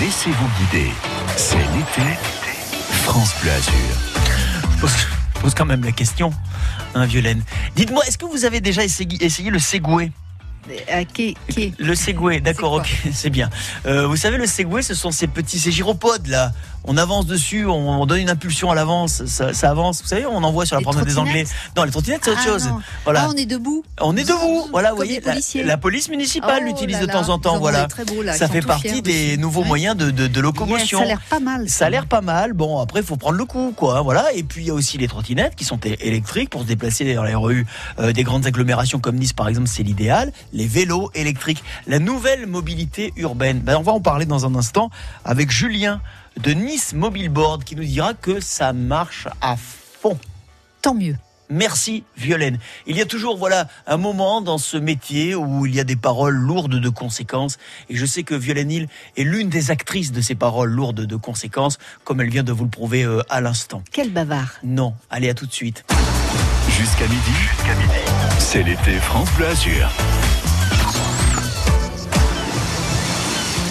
Laissez-vous guider. C'est l'été. France Bleu pose, quand même la question, hein, Violaine. Dites-moi, est-ce que vous avez déjà essayé, essayé le Segway? Euh, qui, qui Le Segway, d'accord, ok, c'est bien. Euh, vous savez, le Segway, ce sont ces petits, ces gyropodes là. On avance dessus, on, on donne une impulsion à l'avance, ça, ça avance. Vous savez, on envoie sur la promenade des Anglais. Non, les trottinettes, c'est autre Ah, chose. non. Voilà. Ah, on est debout. On est debout, voilà, vous voyez, la, police municipale Oh l'utilise de temps en temps, voilà. beaux, là, Ça fait partie des nouveaux Ouais. moyens de, de- de locomotion. Ça a l'air pas mal. Ça a l'air pas mal. Bon, après, il faut prendre le coup, quoi. Voilà. Et puis, il y a aussi les trottinettes qui sont électriques pour se déplacer dans les rues euh, des grandes agglomérations comme Nice, par exemple, c'est l'idéal. Les vélos électriques, la nouvelle mobilité urbaine. Ben, on va en parler dans un instant avec Julien de Nice Mobile Board qui nous dira que ça marche à fond. Tant mieux. Merci Violaine. Il y a toujours voilà un moment dans ce métier où il y a des paroles lourdes de conséquences et je sais que Violaine Hill est l'une des actrices de ces paroles lourdes de conséquences comme elle vient de vous le prouver euh, à l'instant. Quel bavard. Non, allez à tout de suite. Jusqu'à midi. Jusqu'à midi. C'est l'été France Bleu Azur.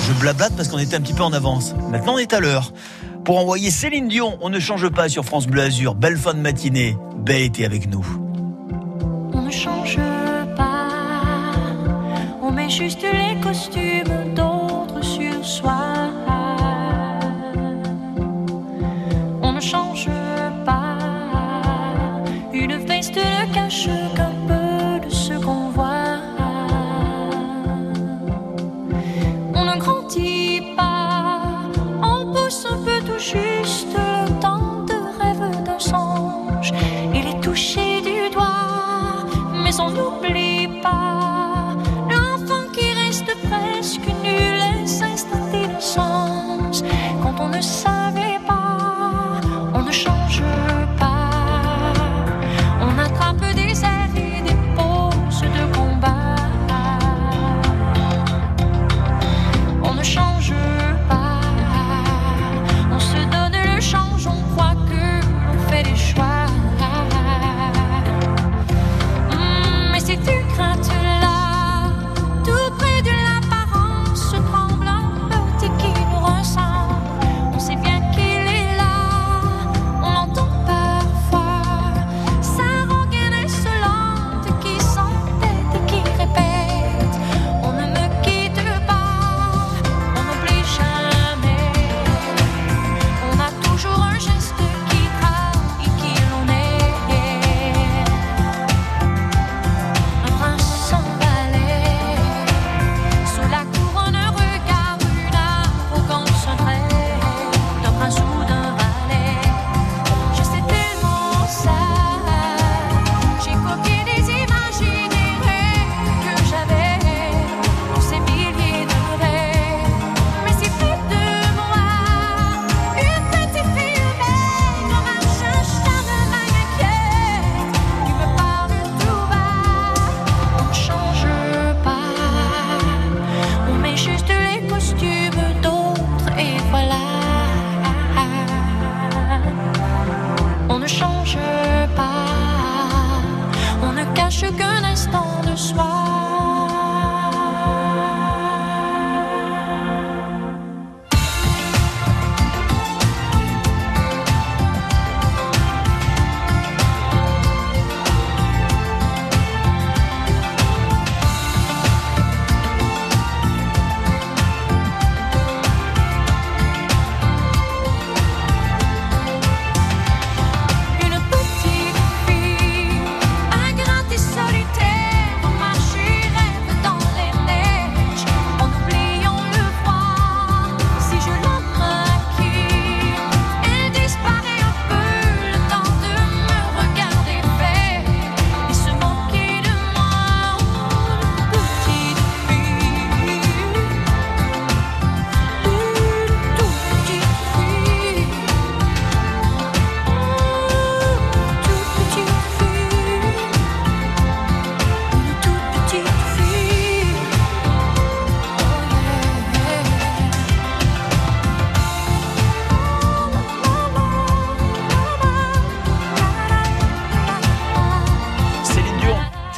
Je blablate parce qu'on était un petit peu en avance. Maintenant on est à l'heure. Pour envoyer Céline Dion, on ne change pas sur France Bleu Azur. Belle fin de matinée, bel été avec nous. On ne change pas, on met juste les costumes d'autres sur soi. On ne change pas, une veste ne cache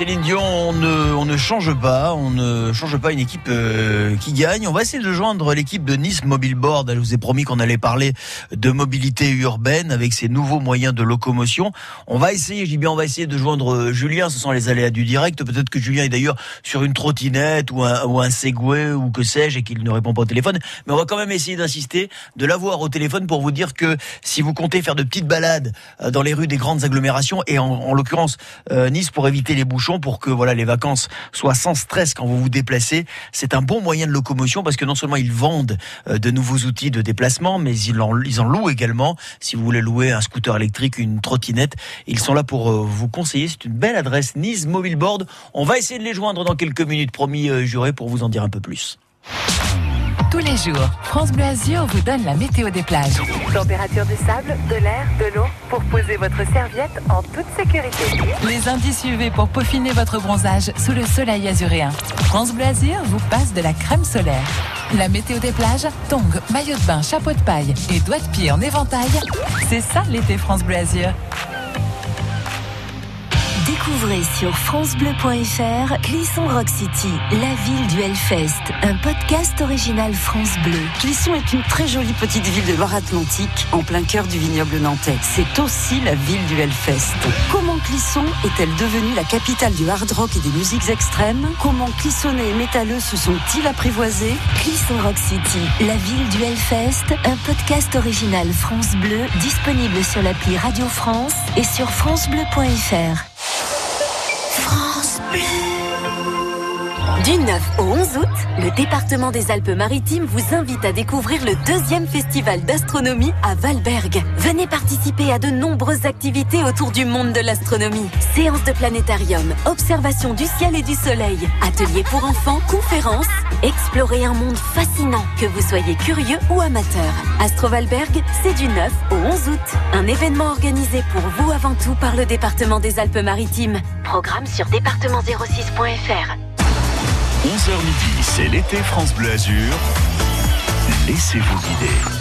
Céline Dion, on ne, change pas, on ne change pas une équipe euh, qui gagne. On va essayer de joindre l'équipe de Nice Mobile Board. Elle vous ai promis qu'on allait parler de mobilité urbaine avec ces nouveaux moyens de locomotion. On va essayer, je dis bien, on va essayer de joindre euh, Julien. Ce sont les aléas du direct. Peut-être que Julien est d'ailleurs sur une trottinette ou un, Segway ou que sais-je et qu'il ne répond pas au téléphone. Mais on va quand même essayer d'insister, de l'avoir au téléphone pour vous dire que si vous comptez faire de petites balades euh, dans les rues des grandes agglomérations et en, en l'occurrence Nice pour éviter les bouchons, pour que voilà les vacances soient sans stress quand vous vous déplacez. C'est un bon moyen de locomotion parce que non seulement ils vendent euh, de nouveaux outils de déplacement, mais ils en, ils en louent également. Si vous voulez louer un scooter électrique, une trottinette, ils sont là pour euh, vous conseiller. C'est une belle adresse Nice Mobile Board. On va essayer de les joindre dans quelques minutes, promis euh, juré, pour vous en dire un peu plus. Tous les jours, France Bleu Azur vous donne la météo des plages. Température du sable, de l'air, de l'eau pour poser votre serviette en toute sécurité. Les indices UV pour peaufiner votre bronzage sous le soleil azuréen. France Bleu Azur vous passe de la crème solaire. La météo des plages, tongs, maillot de bain, chapeau de paille et doigts de pied en éventail. C'est ça l'été France Bleu Azur. Découvrez sur francebleu.fr Clisson Rock City, la ville du Hellfest, un podcast original France Bleu. Clisson est une très jolie petite ville de Loire-Atlantique, en plein cœur du vignoble nantais. C'est aussi la ville du Hellfest. Comment Clisson est-elle devenue la capitale du hard rock et des musiques extrêmes? Comment Clissonnais et métalleux se sont-ils apprivoisés? Clisson Rock City, la ville du Hellfest, un podcast original France Bleu, disponible sur l'appli Radio France et sur francebleu.fr. France Bleu. Du 9 au 11 août, le département des Alpes-Maritimes vous invite à découvrir le deuxième festival d'astronomie à Valberg. Venez participer à de nombreuses activités autour du monde de l'astronomie. Séances de planétarium, observation du ciel et du soleil, ateliers pour enfants, conférences. Explorez un monde fascinant, que vous soyez curieux ou amateur. Astro Valberg, c'est du 9 au 11 août. Un événement organisé pour vous avant tout par le département des Alpes-Maritimes. Programme sur département06.fr. 11h midi, c'est l'été France Bleu Azur. Laissez-vous guider.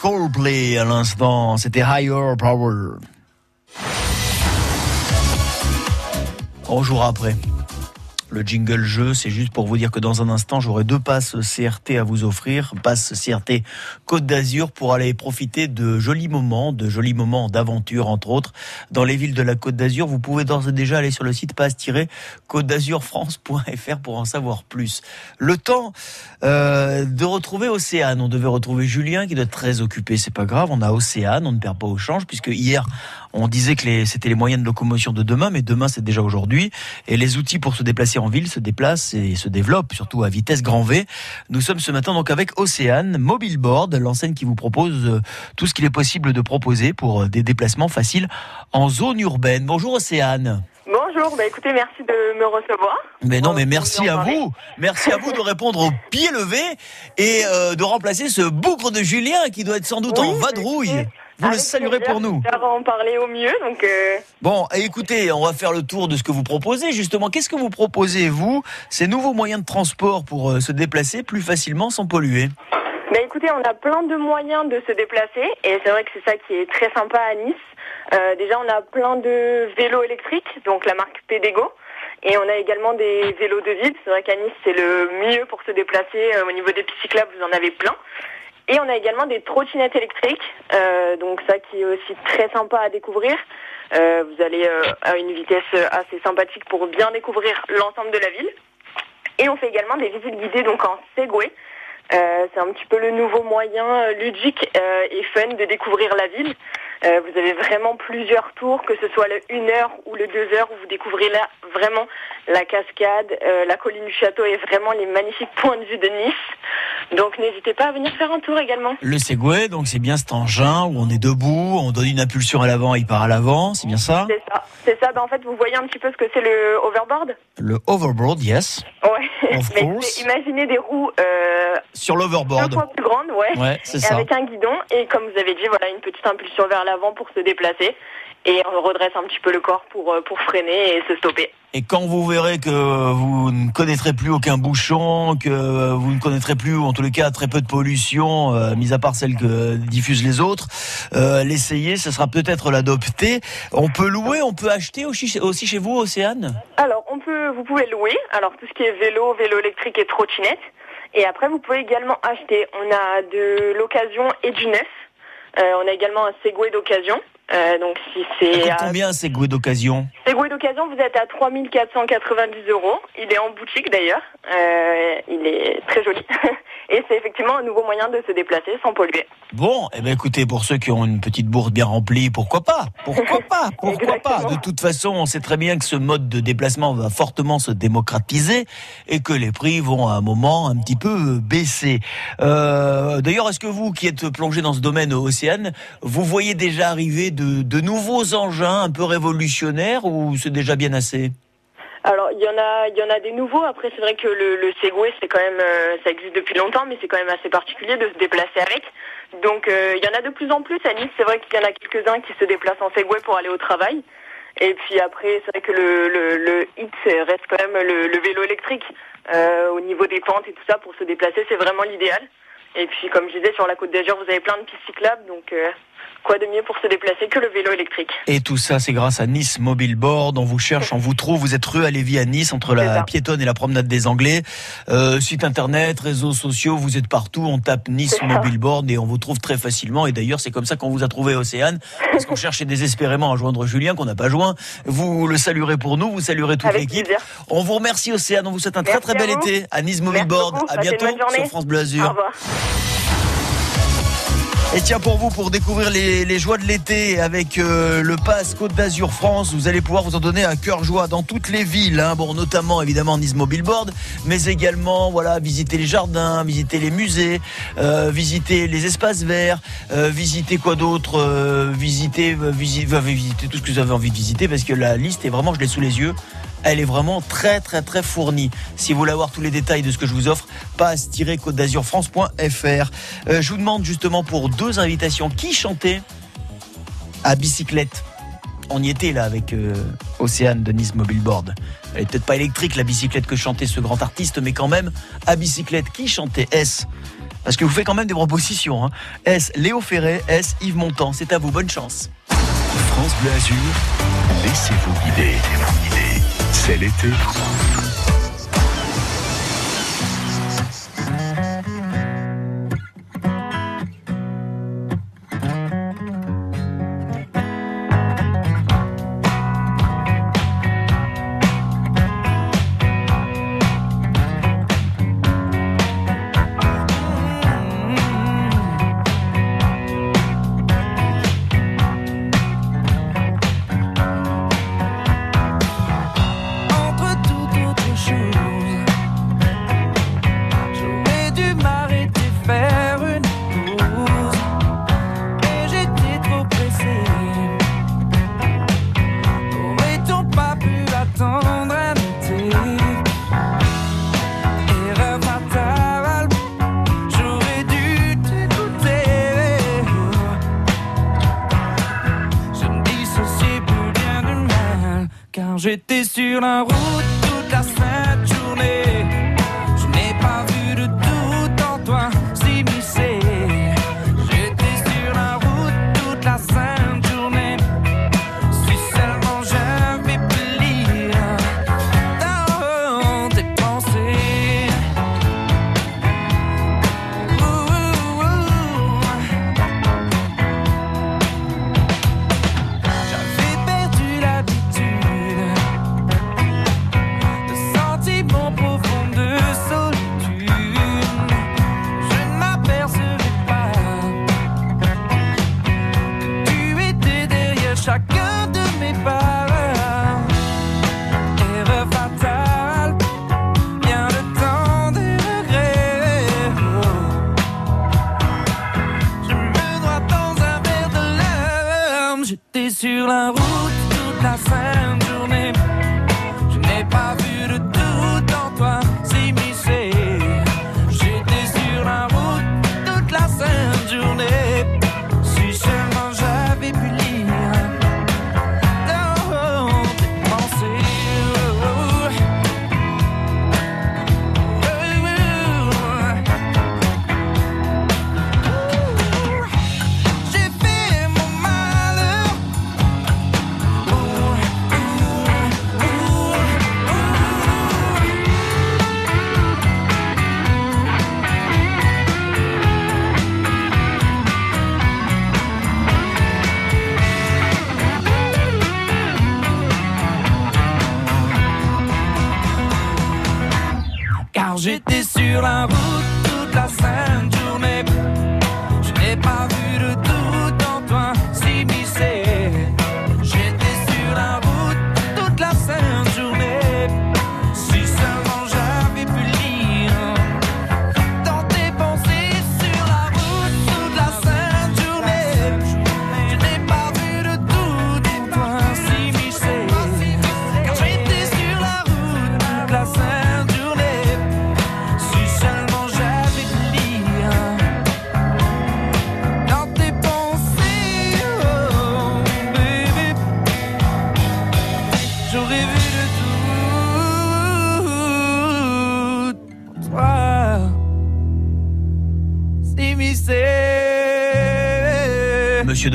Coldplay à l'instant, c'était Higher Power. On jouera après. Le jingle jeu, c'est juste pour vous dire que dans un instant, j'aurai deux passes CRT à vous offrir. Passes CRT Côte d'Azur pour aller profiter de jolis moments, de jolis moments d'aventure, entre autres, dans les villes de la Côte d'Azur. Vous pouvez d'ores et déjà aller sur le site passe-côte d'azurfrance.fr pour en savoir plus. Le temps euh, de retrouver Océane. On devait retrouver Julien qui doit être très occupé. C'est pas grave. On a Océane. On ne perd pas au change puisque hier, on disait que c'était les moyens de locomotion de demain, mais demain c'est déjà aujourd'hui. Et les outils pour se déplacer en ville se déplacent et se développent, surtout à vitesse grand V. Nous sommes ce matin donc avec Océane Mobile Board, l'enseigne qui vous propose euh, tout ce qu'il est possible de proposer pour euh, des déplacements faciles en zone urbaine. Bonjour Océane. Bonjour, bah écoutez, merci de me recevoir. Mais non, mais merci à vous. Merci à vous de répondre au pied levé et euh, de remplacer ce bougre de Julien qui doit être sans doute Oui, en vadrouille. Vous le saluerez plaisir, pour nous. j'espère en parler au mieux, donc euh, Bon, et écoutez, on va faire le tour de ce que vous proposez. Justement, qu'est-ce que vous proposez, vous, ces nouveaux moyens de transport pour euh, se déplacer plus facilement sans polluer? Bah écoutez, on a plein de moyens de se déplacer et c'est vrai que c'est ça qui est très sympa à Nice. Euh, déjà, on a plein de vélos électriques, donc la marque Pedego. Et on a également des vélos de ville. C'est vrai qu'à Nice, c'est le mieux pour se déplacer. Au niveau des pistes cyclables, vous en avez plein. Et on a également des trottinettes électriques, euh, donc ça qui est aussi très sympa à découvrir. Euh, vous allez euh, à une vitesse assez sympathique pour bien découvrir l'ensemble de la ville. Et on fait également des visites guidées donc en Segway. C'est un petit peu le nouveau moyen ludique et fun de découvrir la ville. Euh, vous avez vraiment plusieurs tours, que ce soit le 1 heure ou le 2 heures, où vous découvrez là vraiment la cascade, euh, la colline du château et vraiment les magnifiques points de vue de Nice. Donc n'hésitez pas à venir faire un tour également. Le Segway, donc c'est bien cet engin où on est debout, on donne une impulsion à l'avant, il part à l'avant, c'est bien ça? C'est ça. C'est ça. Ben, en fait, vous voyez un petit peu ce que c'est le overboard? Le overboard, yes. Ouais. Of Mais imaginez des roues euh, Sur deux l'overboard. fois plus grandes, ouais. Ouais, et ça. avec un guidon et comme vous avez dit voilà une petite impulsion vers l'avant pour se déplacer et on redresse un petit peu le corps pour euh, pour freiner et se stopper. Et quand vous verrez que vous ne connaîtrez plus aucun bouchon, que vous ne connaîtrez plus, ou en tous les cas, très peu de pollution, euh, mis à part celle que diffusent les autres, euh, l'essayer, ce sera peut-être l'adopter. On peut louer, on peut acheter aussi, aussi chez vous, Océane? Alors on peut vous pouvez louer alors tout ce qui est vélo, vélo électrique et trottinette et après vous pouvez également acheter. On a de l'occasion et du neuf. Euh, on a également un Segway d'occasion. Euh, donc si c'est combien ces Segway d'occasion Segway d'occasion, vous êtes à 3490 euros. Il est en boutique d'ailleurs. Euh, il est très joli. Et c'est effectivement un nouveau moyen de se déplacer sans polluer. Bon, eh ben écoutez, pour ceux qui ont une petite bourse bien remplie, pourquoi pas? Pourquoi pas? Pourquoi pas? De toute façon, on sait très bien que ce mode de déplacement va fortement se démocratiser et que les prix vont à un moment un petit peu baisser. Euh, D'ailleurs, est-ce que vous, qui êtes plongé dans ce domaine Océane, vous voyez déjà arriver de, de nouveaux engins un peu révolutionnaires ou c'est déjà bien assez Alors, il y en a, il y en a des nouveaux. Après, c'est vrai que le, Segway, c'est quand même, euh, ça existe depuis longtemps, mais c'est quand même assez particulier de se déplacer avec. Donc, euh, il y en a de plus en plus à Nice. C'est vrai qu'il y en a quelques-uns qui se déplacent en Segway pour aller au travail. Et puis après, c'est vrai que le, le, le hit reste quand même le, vélo électrique. Euh, au niveau des pentes et tout ça, pour se déplacer, c'est vraiment l'idéal. Et puis, comme je disais, sur la Côte d'Azur, vous avez plein de pistes cyclables, donc quoi de mieux pour se déplacer que le vélo électrique? Et tout ça, c'est grâce à Nice Mobile Board. On vous cherche, on vous trouve. Vous êtes rue à Lévis à Nice, entre la ça. piétonne et la promenade des Anglais. Euh, site internet, réseaux sociaux, vous êtes partout. On tape Nice. Mobile Board et on vous trouve très facilement. Et d'ailleurs, c'est comme ça qu'on vous a trouvé, Océane. Parce qu'on cherchait désespérément à joindre Julien, qu'on n'a pas joint. Vous le saluerez pour nous, vous saluerez toute l'équipe. On vous remercie, Océane. On vous souhaite un très Merci très bel vous. été à Nice Mobile Merci Board. beaucoup. À bientôt sur France Bleu Azur. Au revoir. Et tiens, pour vous, pour découvrir les, joies de l'été avec euh, le pass Côte d'Azur France, vous allez pouvoir vous en donner à cœur joie dans toutes les villes. hein. Bon, notamment évidemment Nice Mobile Board, mais également voilà visiter les jardins, visiter les musées, euh, visiter les espaces verts, euh, visiter quoi d'autre, visiter, visi- euh, visiter tout ce que vous avez envie de visiter parce que la liste est vraiment, je l'ai sous les yeux. Elle est vraiment très très très fournie. Si vous voulez avoir tous les détails de ce que je vous offre, passe-côte d'azurfrance.fr. Euh, je vous demande justement pour deux invitations qui chantait à bicyclette? On y était là avec euh, Océane de Nice Mobile Board. Elle est peut-être pas électrique la bicyclette que chantait ce grand artiste, mais quand même à bicyclette qui chantait S? Parce que vous faites quand même des propositions. Hein. S. Léo Ferré, S. Yves Montand. C'est à vous, bonne chance. France Bleu Azur, laissez-vous guider. C'est l'été. J'étais sur la route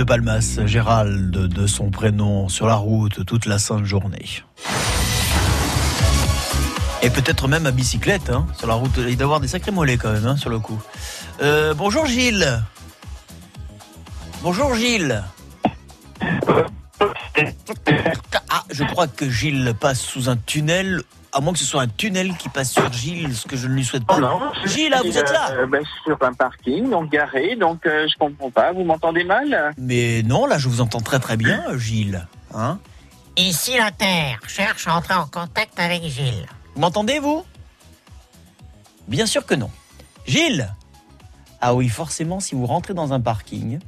Palmas, Gérald, de son prénom, sur la route toute la sainte journée. Et peut-être même à bicyclette, hein, sur la route. Il doit avoir des sacrés mollets quand même, hein, sur le coup. Euh, bonjour Gilles. Bonjour Gilles. Ah, je crois que Gilles passe sous un tunnel, à moins que ce soit un tunnel qui passe sur Gilles, ce que je ne lui souhaite pas. Oh non, Gilles, là, vous êtes là euh, ben, je suis sur un parking, donc garé, donc euh, je comprends pas. Vous m'entendez mal? Mais non, là, je vous entends très très bien, Gilles. Hein Ici la Terre cherche à entrer en contact avec Gilles. Vous m'entendez, vous? Bien sûr que non. Gilles? Ah oui, forcément, si vous rentrez dans un parking,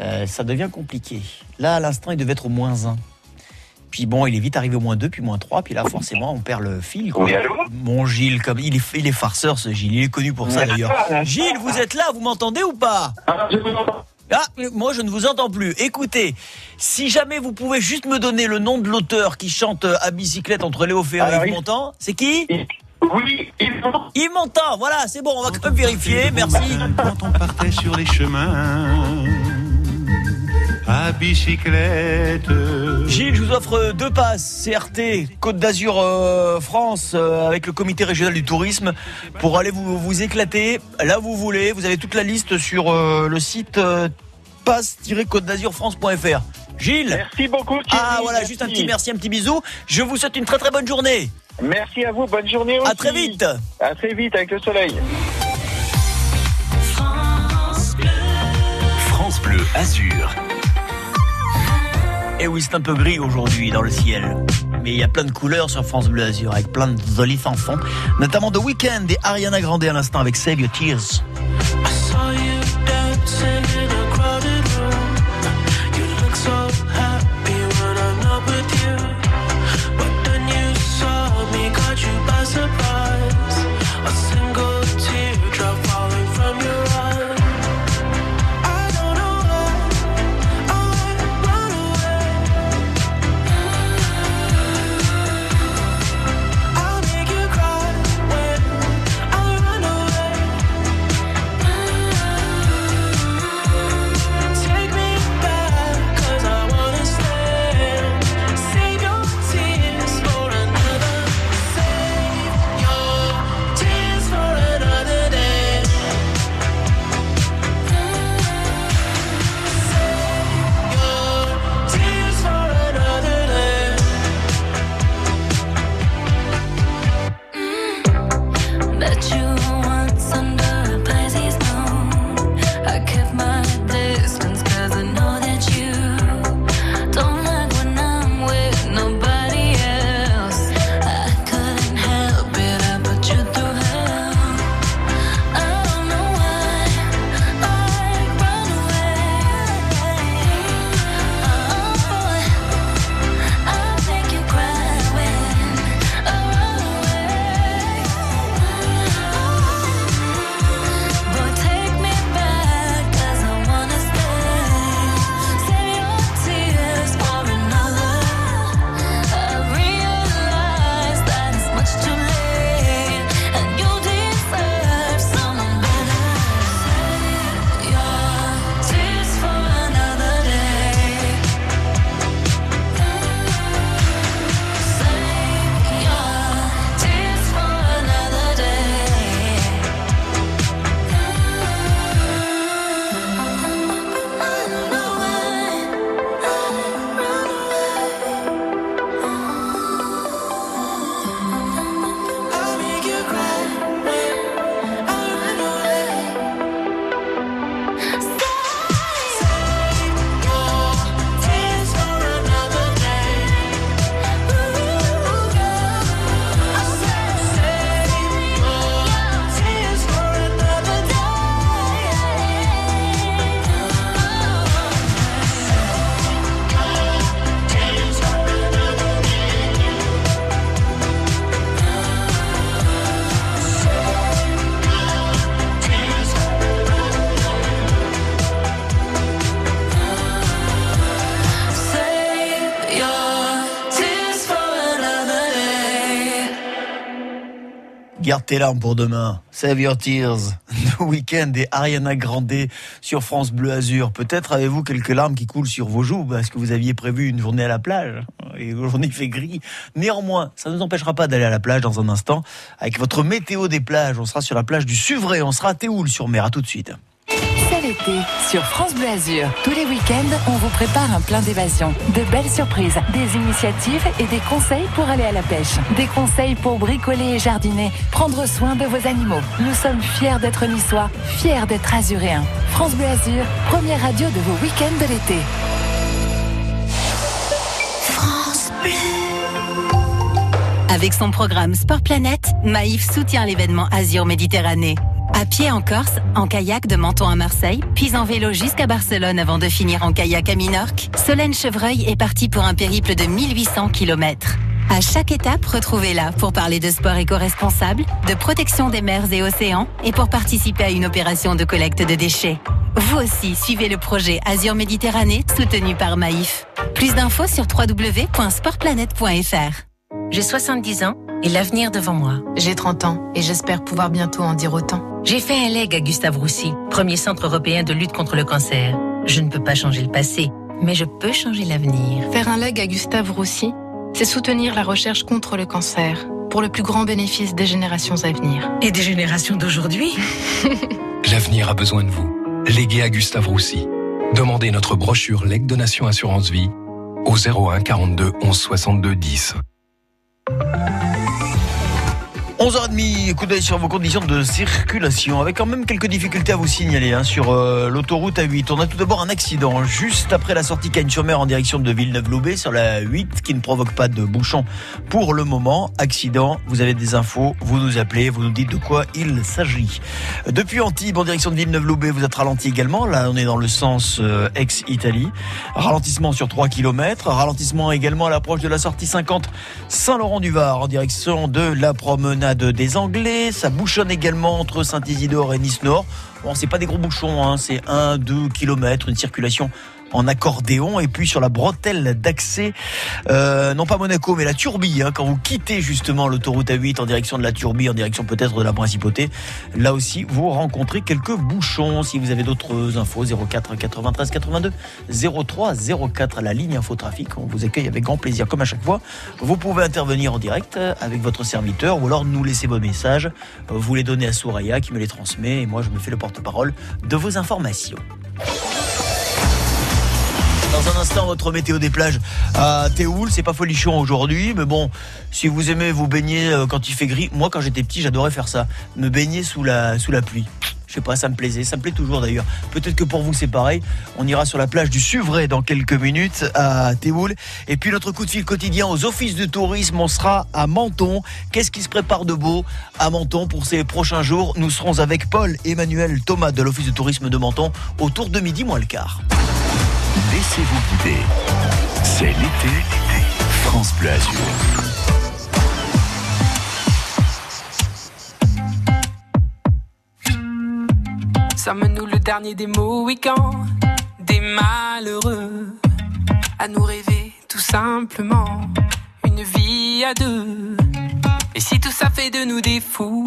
euh, ça devient compliqué. Là, à l'instant, il devait être au moins 1. Puis bon, il est vite arrivé au moins 2, puis moins 3, puis là, forcément, on perd le fil. quoi. Oui, allô Mon Gilles, comme il est, il est farceur, ce Gilles. Il est connu pour ça, d'ailleurs. Gilles, vous êtes là, vous m'entendez ou pas? Ah, je vous entends. Ah, moi je ne vous entends plus. Écoutez, si jamais vous pouvez juste me donner le nom de l'auteur qui chante euh, à bicyclette entre Léo Ferré Alors, et il- Yves Montand, c'est qui? Oui, il m'entend. Il m'entend, voilà, c'est bon, on va quand même vérifier, merci. Quand on partait sur les chemins à bicyclette. Gilles, je vous offre deux passes CRT Côte d'Azur euh, France euh, avec le comité régional du tourisme pour aller vous, vous éclater là où vous voulez. Vous avez toute la liste sur euh, le site euh, passe-côte d'Azur France.fr. Gilles Merci beaucoup. Thierry, Ah voilà, merci. juste un petit merci, un petit bisou. Je vous souhaite une très très bonne journée. Merci à vous, bonne journée aussi. À très vite. À très vite avec le soleil. France Bleu Azur. Et oui, c'est un peu gris aujourd'hui dans le ciel. Mais il y a plein de couleurs sur France Bleu Azur avec plein de jolis chansons, notamment The Weeknd et Ariana Grande à l'instant avec Save Your Tears. Tes larmes pour demain. Save your tears. The Weeknd et Ariana Grande sur France Bleu Azur. Peut-être avez-vous quelques larmes qui coulent sur vos joues parce que vous aviez prévu une journée à la plage et aujourd'hui fait gris. Néanmoins, ça ne nous empêchera pas d'aller à la plage dans un instant avec votre météo des plages. On sera sur la plage du Suvray, on sera à Théoul sur mer. À tout de suite. L'été sur France Bleu Azur. Tous les week-ends, on vous prépare un plein d'évasion, de belles surprises, des initiatives et des conseils pour aller à la pêche. Des conseils pour bricoler et jardiner, prendre soin de vos animaux. Nous sommes fiers d'être niçois, fiers d'être azuréens. France Bleu Azur, première radio de vos week-ends de l'été. France Avec son programme Sport Planète, Maïf soutient l'événement Azur Méditerranée. À pied en Corse, en kayak de Menton à Marseille, puis en vélo jusqu'à Barcelone avant de finir en kayak à Minorque, Solène Chevreuil est partie pour un périple de 1800 km. À chaque étape, retrouvez-la pour parler de sport éco-responsable, de protection des mers et océans et pour participer à une opération de collecte de déchets. Vous aussi, suivez le projet Azur Méditerranée soutenu par Maïf. Plus d'infos sur www.sportplanète.fr. J'ai 70 ans et l'avenir devant moi. J'ai 30 ans et j'espère pouvoir bientôt en dire autant. J'ai fait un leg à Gustave Roussy, premier centre européen de lutte contre le cancer. Je ne peux pas changer le passé, mais je peux changer l'avenir. Faire un leg à Gustave Roussy, c'est soutenir la recherche contre le cancer pour le plus grand bénéfice des générations à venir. Et des générations d'aujourd'hui L'avenir a besoin de vous. Légué à Gustave Roussy. Demandez notre brochure Leg Donation Assurance Vie au 01 42 11 62 10. 11h30, coup d'œil sur vos conditions de circulation, avec quand même quelques difficultés à vous signaler hein, sur euh, l'autoroute A8. On a tout d'abord un accident juste après la sortie Cannes-sur-Mer en direction de Villeneuve-Loubet sur la 8 qui ne provoque pas de bouchon pour le moment. Accident, vous avez des infos, vous nous appelez, vous nous dites de quoi il s'agit. Depuis Antibes en direction de Villeneuve-Loubet, vous êtes ralenti également. Là, on est dans le sens euh, ex-Italie. Ralentissement sur 3 km. Ralentissement également à l'approche de la sortie 50 Saint-Laurent-du-Var en direction de la promenade des Anglais. Ça bouchonne également entre Saint-Isidore et Nice-Nord. Bon, c'est pas des gros bouchons, hein. c'est 1-2 km, une circulation en accordéon et puis sur la bretelle d'accès, euh, non pas Monaco mais la Turbie, hein, quand vous quittez justement l'autoroute A8 en direction de la Turbie, en direction peut-être de la Principauté, là aussi vous rencontrez quelques bouchons. Si vous avez d'autres infos, 04 93 82 03 04 à la ligne infotrafic, on vous accueille avec grand plaisir comme à chaque fois. Vous pouvez intervenir en direct avec votre serviteur ou alors nous laisser vos messages, vous les donnez à Souraya qui me les transmet et moi je me fais le porte-parole de vos informations. Dans un instant, votre météo des plages à Théoul. C'est pas folichon aujourd'hui, mais bon, si vous aimez vous baigner euh, quand il fait gris, moi quand j'étais petit, j'adorais faire ça. Me baigner sous la, sous la pluie. Je sais pas, ça me plaisait, ça me plaît toujours d'ailleurs. Peut-être que pour vous c'est pareil. On ira sur la plage du Suvray dans quelques minutes à Théoul. Et puis notre coup de fil quotidien aux offices de tourisme, on sera à Menton. Qu'est-ce qui se prépare de beau à Menton pour ces prochains jours? Nous serons avec Paul Emmanuel Thomas de l'office de tourisme de Menton autour de midi moins le quart. Laissez-vous guider. C'est l'été. France Bleu Azur. Sommes-nous le dernier des Mohicans, des malheureux, à nous rêver tout simplement une vie à deux? Et si tout ça fait de nous des fous,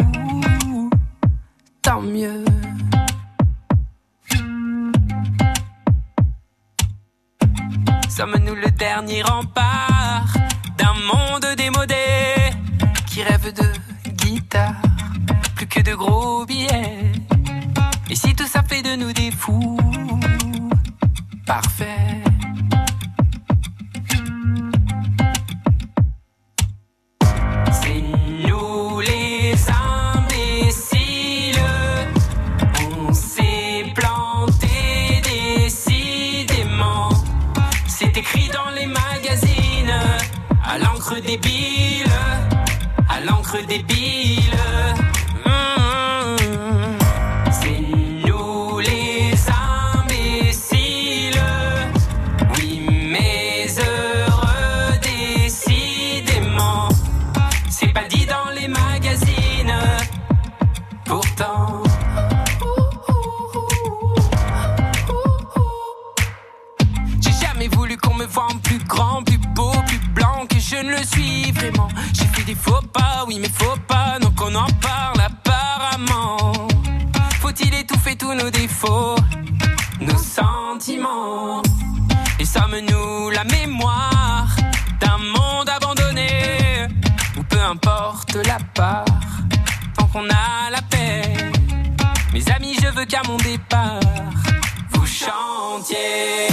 tant mieux. Sommes-nous le dernier rempart d'un monde démodé qui rêve de guitare, plus que de gros billets. Et si tout ça fait de nous des fous, baby. La part, tant qu'on a la paix. Mes amis, je veux qu'à mon départ, vous chantiez.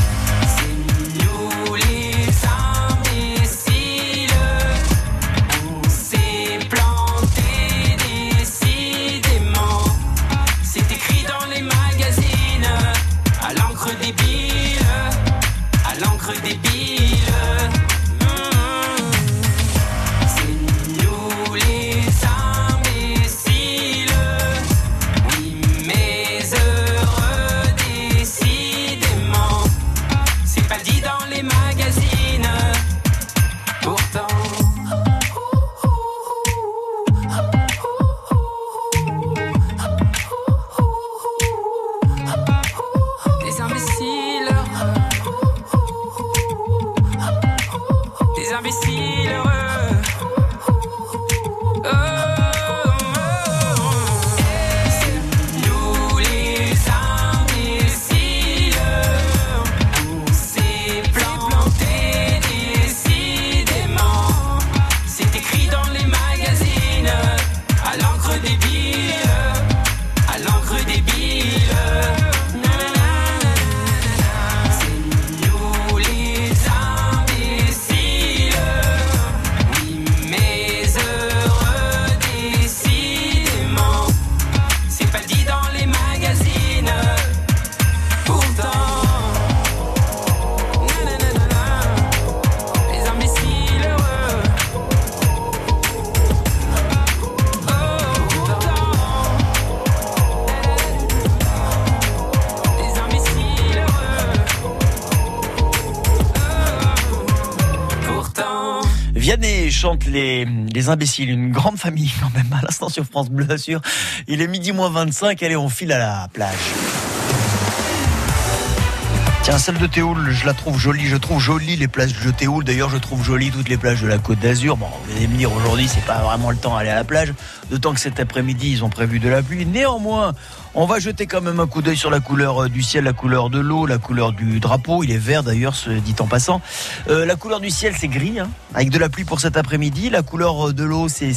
Les imbéciles, une grande famille quand même, à l'instant sur France Bleu Assure. Il est midi moins 25, allez, on file à la plage. Tiens, celle de Théoul, je la trouve jolie. Je trouve jolie les plages de Théoul. D'ailleurs, je trouve jolie toutes les plages de la Côte d'Azur. Bon, vous allez me dire aujourd'hui, c'est pas vraiment le temps d'aller à la plage. D'autant que cet après-midi, ils ont prévu de la pluie. Néanmoins, on va jeter quand même un coup d'œil sur la couleur euh, du ciel, la couleur de l'eau, la couleur du drapeau. Il est vert d'ailleurs, dit en passant. Euh, la couleur du ciel, c'est gris, hein, avec de la pluie pour cet après-midi. La couleur euh, de l'eau, c'est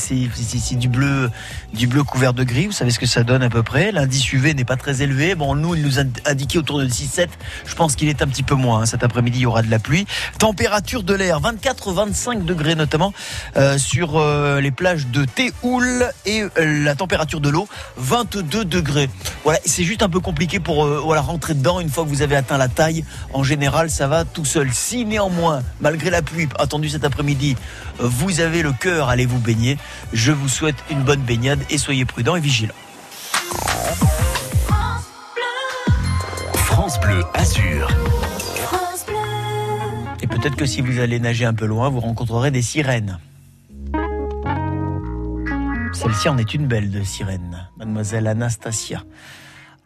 du bleu, du bleu couvert de gris. Vous savez ce que ça donne à peu près. L'indice UV n'est pas très élevé. Bon, nous, il nous a indiqué autour de 6-7. Je pense qu'il est un petit peu moins. hein. Cet après-midi, il y aura de la pluie. Température de l'air, 24-25 degrés notamment euh, sur euh, les plages de Théoul et euh, la température de l'eau, 22 degrés. Voilà, c'est juste un peu compliqué pour euh, voilà, rentrer dedans une fois que vous avez atteint la taille. En général, ça va tout seul. Si néanmoins, malgré la pluie attendue cet après-midi, euh, vous avez le cœur, allez vous baigner. Je vous souhaite une bonne baignade et soyez prudents et vigilants. France Bleu Azur. Et peut-être que si vous allez nager un peu loin, vous rencontrerez des sirènes. Celle-ci en est une belle de sirène, mademoiselle Anastasia.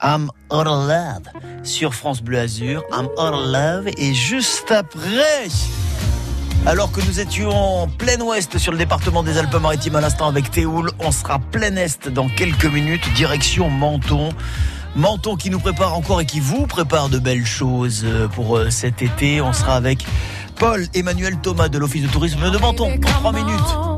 I'm of love sur France Bleu Azur. I'm of love et juste après, alors que nous étions en plein ouest sur le département des Alpes-Maritimes à l'instant avec Théoul, on sera plein est dans quelques minutes, direction Menton. Menton qui nous prépare encore et qui vous prépare de belles choses pour euh, cet été. On sera avec Paul Emmanuel Thomas de l'Office de tourisme de Menton en trois minutes.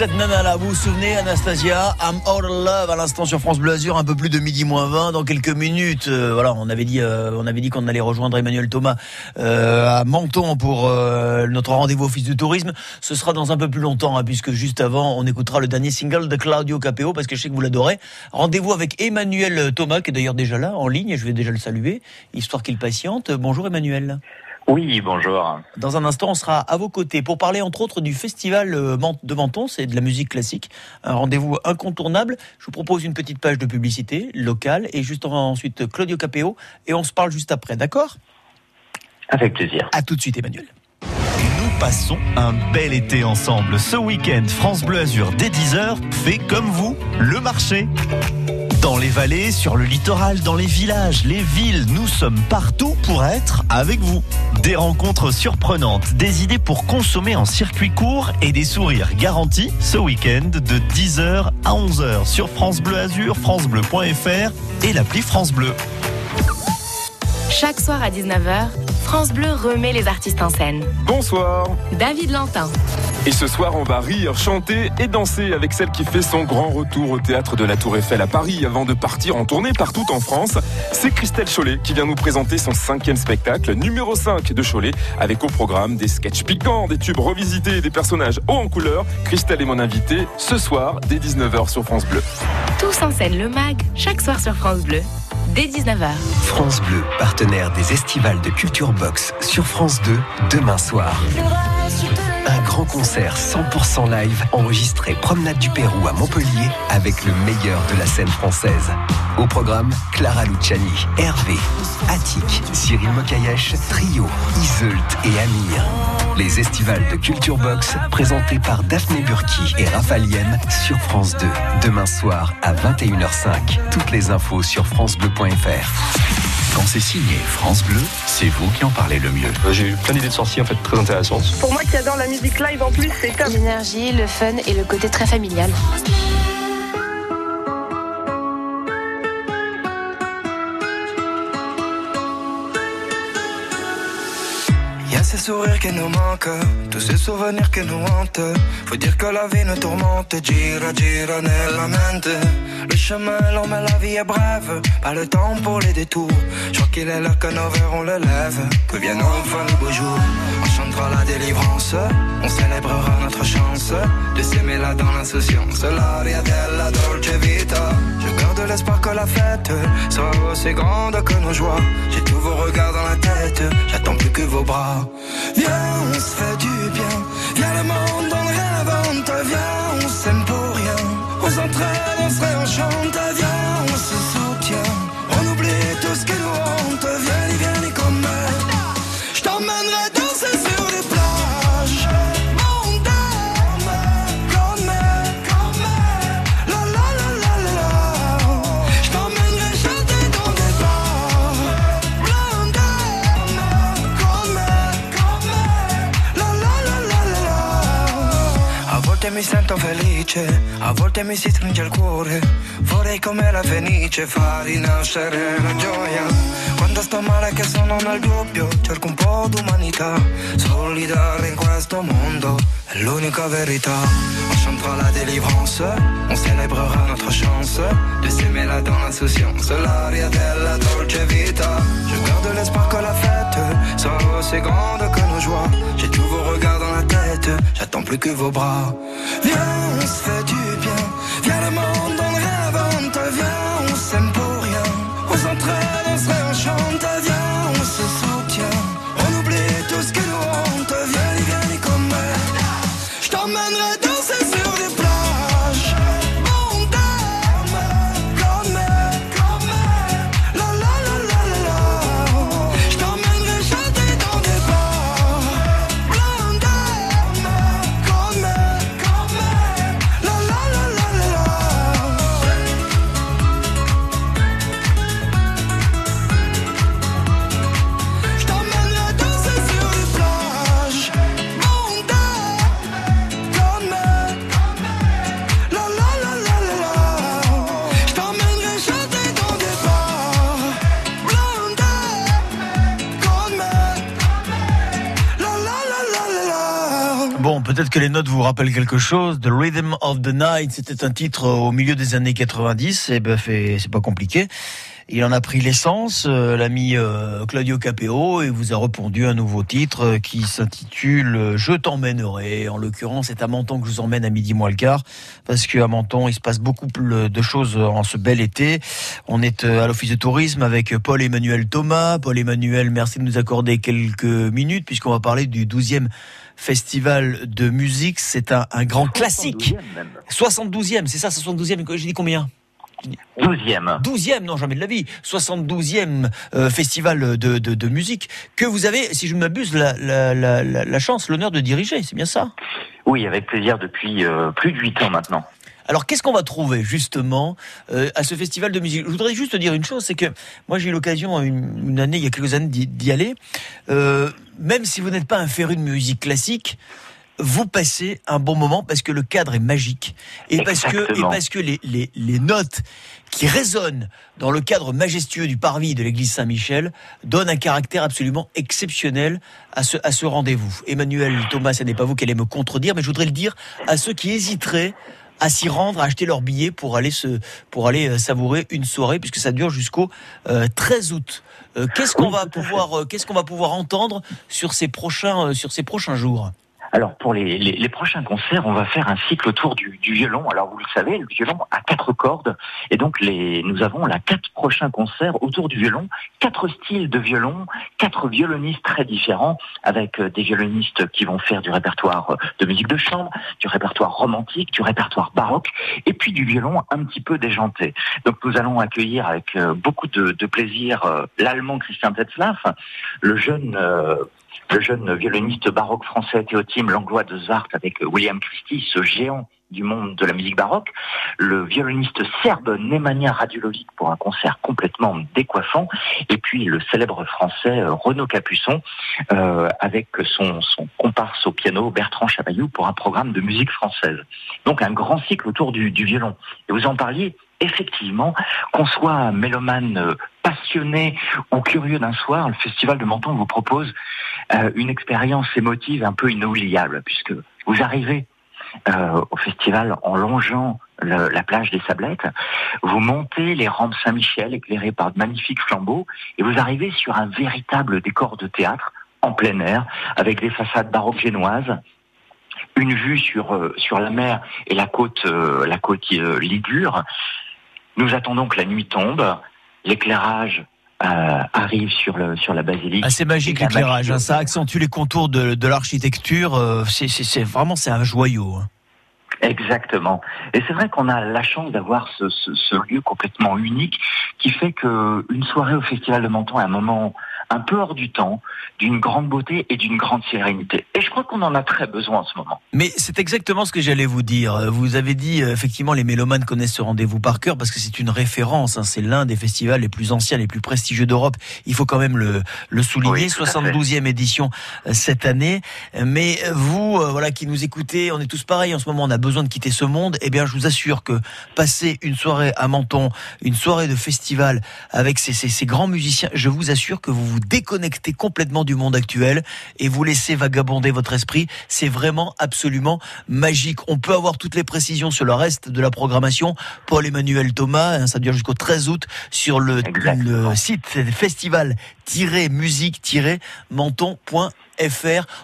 Cette nana-là, vous vous souvenez, Anastasia, I'm All in Love à l'instant sur France Bleu Azur, un peu plus de midi moins 20 dans quelques minutes. Euh, voilà, on avait dit, euh, on avait dit qu'on allait rejoindre Emmanuel Thomas euh, à Menton pour euh, notre rendez-vous office du tourisme. Ce sera dans un peu plus longtemps, hein, puisque juste avant, on écoutera le dernier single de Claudio Capeo, parce que je sais que vous l'adorez. Rendez-vous avec Emmanuel Thomas, qui est d'ailleurs déjà là, en ligne, je vais déjà le saluer, histoire qu'il patiente. Bonjour Emmanuel. Oui, bonjour. Dans un instant, on sera à vos côtés pour parler entre autres du festival euh, de Menton, c'est de la musique classique, un rendez-vous incontournable. Je vous propose une petite page de publicité locale et juste en- ensuite Claudio Capeo et on se parle juste après, d'accord? Avec plaisir. À tout de suite Emmanuel. Nous passons un bel été ensemble. Ce week-end, France Bleu Azur dès 10h fait comme vous le marché. Dans les vallées, sur le littoral, dans les villages, les villes, nous sommes partout pour être avec vous. Des rencontres surprenantes, des idées pour consommer en circuit court et des sourires garantis ce week-end de 10h à 11h sur France Bleu Azur, francebleu.fr et l'appli France Bleu. Chaque soir à 19h, France Bleu remet les artistes en scène. Bonsoir. David Lantin, Et ce soir, on va rire, chanter et danser avec celle qui fait son grand retour au théâtre de la Tour Eiffel à Paris avant de partir en tournée partout en France. C'est Christelle Chollet qui vient nous présenter son cinquième spectacle, numéro 5 de Chollet, avec au programme des sketchs piquants, des tubes revisités et des personnages hauts en couleur. Christelle est mon invitée ce soir dès 19h sur France Bleu. tous en scène le MAG, chaque soir sur France Bleu, dès 19h. France Bleu, partenaire des estivales de Culture Box sur France 2, demain soir. Grand concert 100% live enregistré Promenade du Pérou à Montpellier avec le meilleur de la scène française. Au programme, Clara Luciani, Hervé, Attic, Cyril Mokayesh, Trio, Iseult et Amir. Les estivales de Culture Box présentés par Daphné Burki et Raphaël Yem sur France 2. Demain soir à 21h05. Toutes les infos sur francebleu.fr. Quand c'est signé France Bleu, c'est vous qui en parlez le mieux. J'ai eu plein d'idées de sorties en fait très intéressantes. Pour moi qui adore la musique live en plus, c'est top. L'énergie, le fun et le côté très familial. Ces sourires qui nous manquent, tous ces souvenirs qui nous hantent. Faut dire que la vie nous tourmente, gira, gira nella mente. Le chemin est long, mais la vie est brève. Pas le temps pour les détours. Je crois qu'il est l'heure que nos verres on le lève. Que vienne enfin le beau jour. On chantera la délivrance, on célébrera notre chance de s'aimer là dans l'insouciance. L'aria della dolce vita. Garde l'espoir que la fête sera aussi grande que nos joies. J'ai tous vos regards dans la tête, j'attends plus que vos bras. Viens, on se fait du bien. Viens, le monde on réinvente. Viens, on s'aime pour rien. On s'entraide, on se réenchante. Viens, on se soutient. On oublie tout ce qui nous. Mi sento felice, a volte mi si stringe il cuore. Vorrei come la fenice far rinascere la gioia. Quando sto male che sono nel dubbio, cerco un po' d'umanità. Solidare in questo mondo è l'unica verità. On chantera la délivrance, on célébrera notre chance de s'aimer là dans l'insouciance. L'aria della dolce vita. Je garde l'espoir que la fête sera aussi grande que nos joies. J'ai tous vos regards dans la tête, j'attends plus que vos bras. Viens, on se fait du bien. Viens, le monde on le réinvente. Viens, les notes vous rappellent quelque chose. The Rhythm of the Night, c'était un titre au milieu des années 90. Et ben, fait- c'est pas compliqué. Il en a pris l'essence, euh, l'ami euh, Claudio Capeo, et vous a répondu un nouveau titre euh, qui s'intitule Je t'emmènerai. En l'occurrence, c'est à Menton que je vous emmène à midi moins le quart, parce qu'à Menton, il se passe beaucoup de choses en ce bel été. On est à l'office de tourisme avec Paul-Emmanuel Thomas. Paul-Emmanuel, merci de nous accorder quelques minutes, puisqu'on va parler du 12e festival de musique. C'est un, un grand classique. 72e, c'est ça, 72e. J'ai dit combien? 12e. 12e, non, jamais de la vie. 72e euh, festival de, de, de musique que vous avez, si je ne m'abuse, la, la, la, chance, l'honneur de diriger. C'est bien ça? Oui, avec plaisir depuis euh, plus de 8 ans maintenant. Alors, qu'est-ce qu'on va trouver justement euh, à ce festival de musique? Je voudrais juste dire une chose, c'est que moi j'ai eu l'occasion une, une année, il y a quelques années, d'y aller. Même si vous n'êtes pas un féru de musique classique, vous passez un bon moment parce que le cadre est magique et parce que et parce que les, les, les notes qui résonnent dans le cadre majestueux du parvis de l'église Saint-Michel donnent un caractère absolument exceptionnel à ce, à ce rendez-vous. Emmanuel Thomas, ce n'est pas vous qui allez me contredire, mais je voudrais le dire à ceux qui hésiteraient à s'y rendre, à acheter leur billet pour aller se, pour aller euh, savourer une soirée, puisque ça dure jusqu'au euh, 13 août. Euh, qu'est-ce qu'on va pouvoir, euh, qu'est-ce qu'on va pouvoir entendre sur ces prochains, euh, sur ces prochains jours? Alors pour les, prochains concerts, on va faire un cycle autour du, violon. Alors vous le savez, le violon a quatre cordes et donc nous avons là quatre prochains concerts autour du violon, quatre styles de violon, quatre violonistes très différents avec euh, des violonistes qui vont faire du répertoire euh, de musique de chambre, du répertoire romantique, du répertoire baroque et puis du violon un petit peu déjanté. Donc nous allons accueillir avec euh, beaucoup de, de plaisir l'allemand Christian Tetzlaff, le jeune le jeune violoniste baroque français Théotime Langlois de Zart avec William Christie, ce géant du monde de la musique baroque, le violoniste serbe Nemanja Radulovic pour un concert complètement décoiffant, et puis le célèbre français euh, Renaud Capuçon euh, avec son, son comparse au piano Bertrand Chavaillou pour un programme de musique française. Donc un grand cycle autour du, du violon. Et vous en parliez, effectivement, qu'on soit mélomane euh, passionné ou curieux d'un soir, le Festival de Menton vous propose euh, une expérience émotive un peu inoubliable, puisque vous arrivez euh, au festival en longeant la plage des Sablettes, vous montez les rampes Saint-Michel éclairées par de magnifiques flambeaux, et vous arrivez sur un véritable décor de théâtre en plein air, avec des façades baroques génoises, une vue sur euh, sur la mer et la côte la côte ligure. Nous attendons que la nuit tombe, l'éclairage euh, arrive sur le sur la basilique. Ah, c'est magique l'éclairage, hein, ça accentue les contours de, de l'architecture. euh, c'est, c'est, c'est vraiment c'est un joyau. hein. Exactement. Et c'est vrai qu'on a la chance d'avoir ce, ce, ce lieu complètement unique qui fait que une soirée au Festival de Menton est un moment un peu hors du temps, d'une grande beauté et d'une grande sérénité. Et je crois qu'on en a très besoin en ce moment. Mais c'est exactement ce que j'allais vous dire. Vous avez dit, euh, effectivement, les mélomanes connaissent ce rendez-vous par cœur parce que c'est une référence. hein. C'est l'un des festivals les plus anciens, les plus prestigieux d'Europe. Il faut quand même le, le souligner. Oui, tout à fait. 72e édition euh, cette année. Mais vous, euh, voilà, qui nous écoutez, on est tous pareils en ce moment. On a besoin de quitter ce monde. Eh bien, je vous assure que passer une soirée à Menton, une soirée de festival avec ces, ces, ces grands musiciens, je vous assure que vous vous déconnectez complètement du monde actuel et vous laissez vagabonder votre esprit. C'est vraiment absolument magique. On peut avoir toutes les précisions sur le reste de la programmation. Paul-Emmanuel Thomas, hein, ça dure jusqu'au 13 août sur le, le site festival-musique-menton.fr.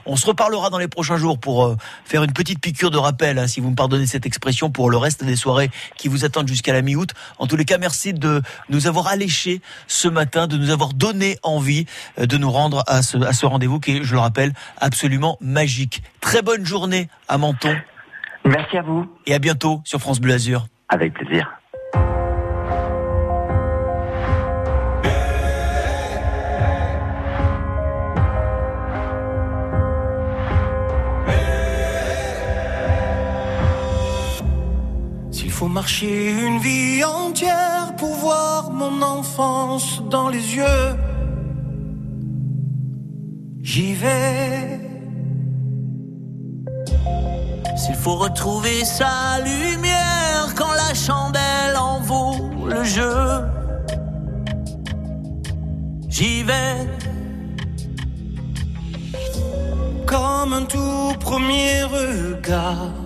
On se reparlera dans les prochains jours pour euh, faire une petite piqûre de rappel, hein, si vous me pardonnez cette expression, pour le reste des soirées qui vous attendent jusqu'à la mi-août. En tous les cas, merci de nous avoir alléchés ce matin, de nous avoir donné envie euh, de nous rendre à ce, à ce rendez-vous qui est, je le rappelle, absolument magique. Très bonne journée à Menton. Merci à vous. Et à bientôt sur France Bleu Azur. Avec plaisir. faut marcher une vie entière pour voir mon enfance dans les yeux. J'y vais. S'il faut retrouver sa lumière quand la chandelle en vaut le jeu, j'y vais. Comme un tout premier regard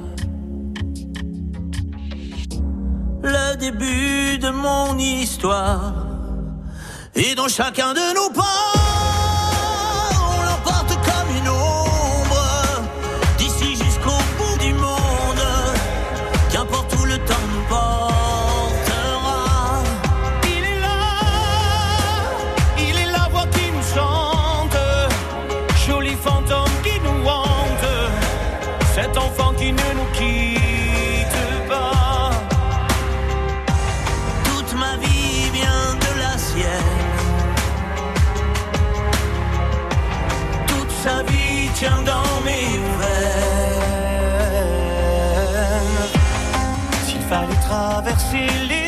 le début de mon histoire. Et dans chacun de nos pas. traverser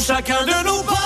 chacun de nous.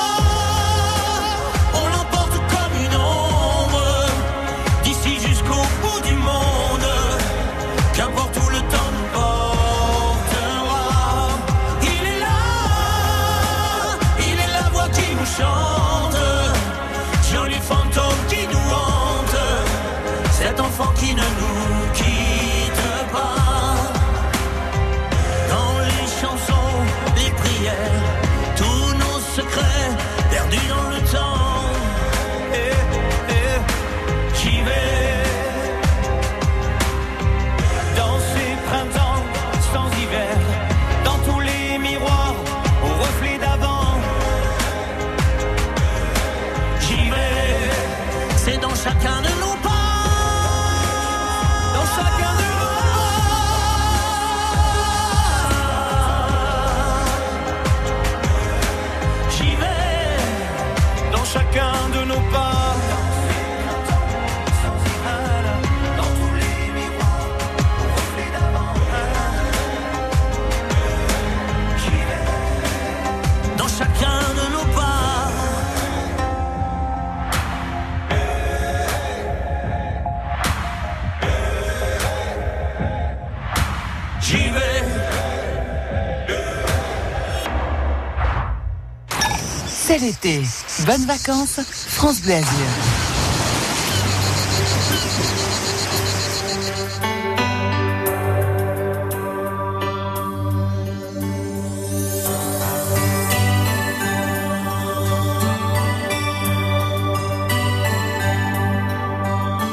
l'été. Bonnes vacances, France Bleu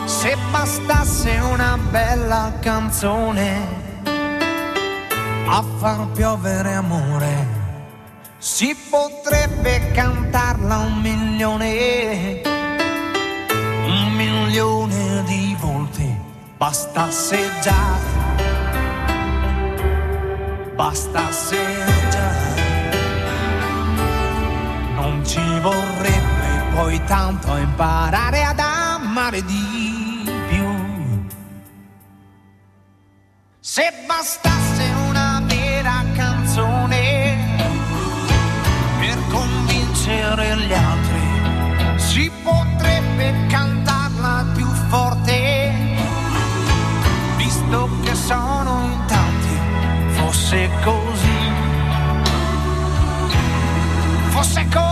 Se bastasse una bella canzone a far piovere amore si potrebbe parla un milione, un milione di volte, bastasse già, bastasse già. Non ci vorrebbe poi tanto imparare ad amare di più. Se basta você é cozinha. Você é cozinha.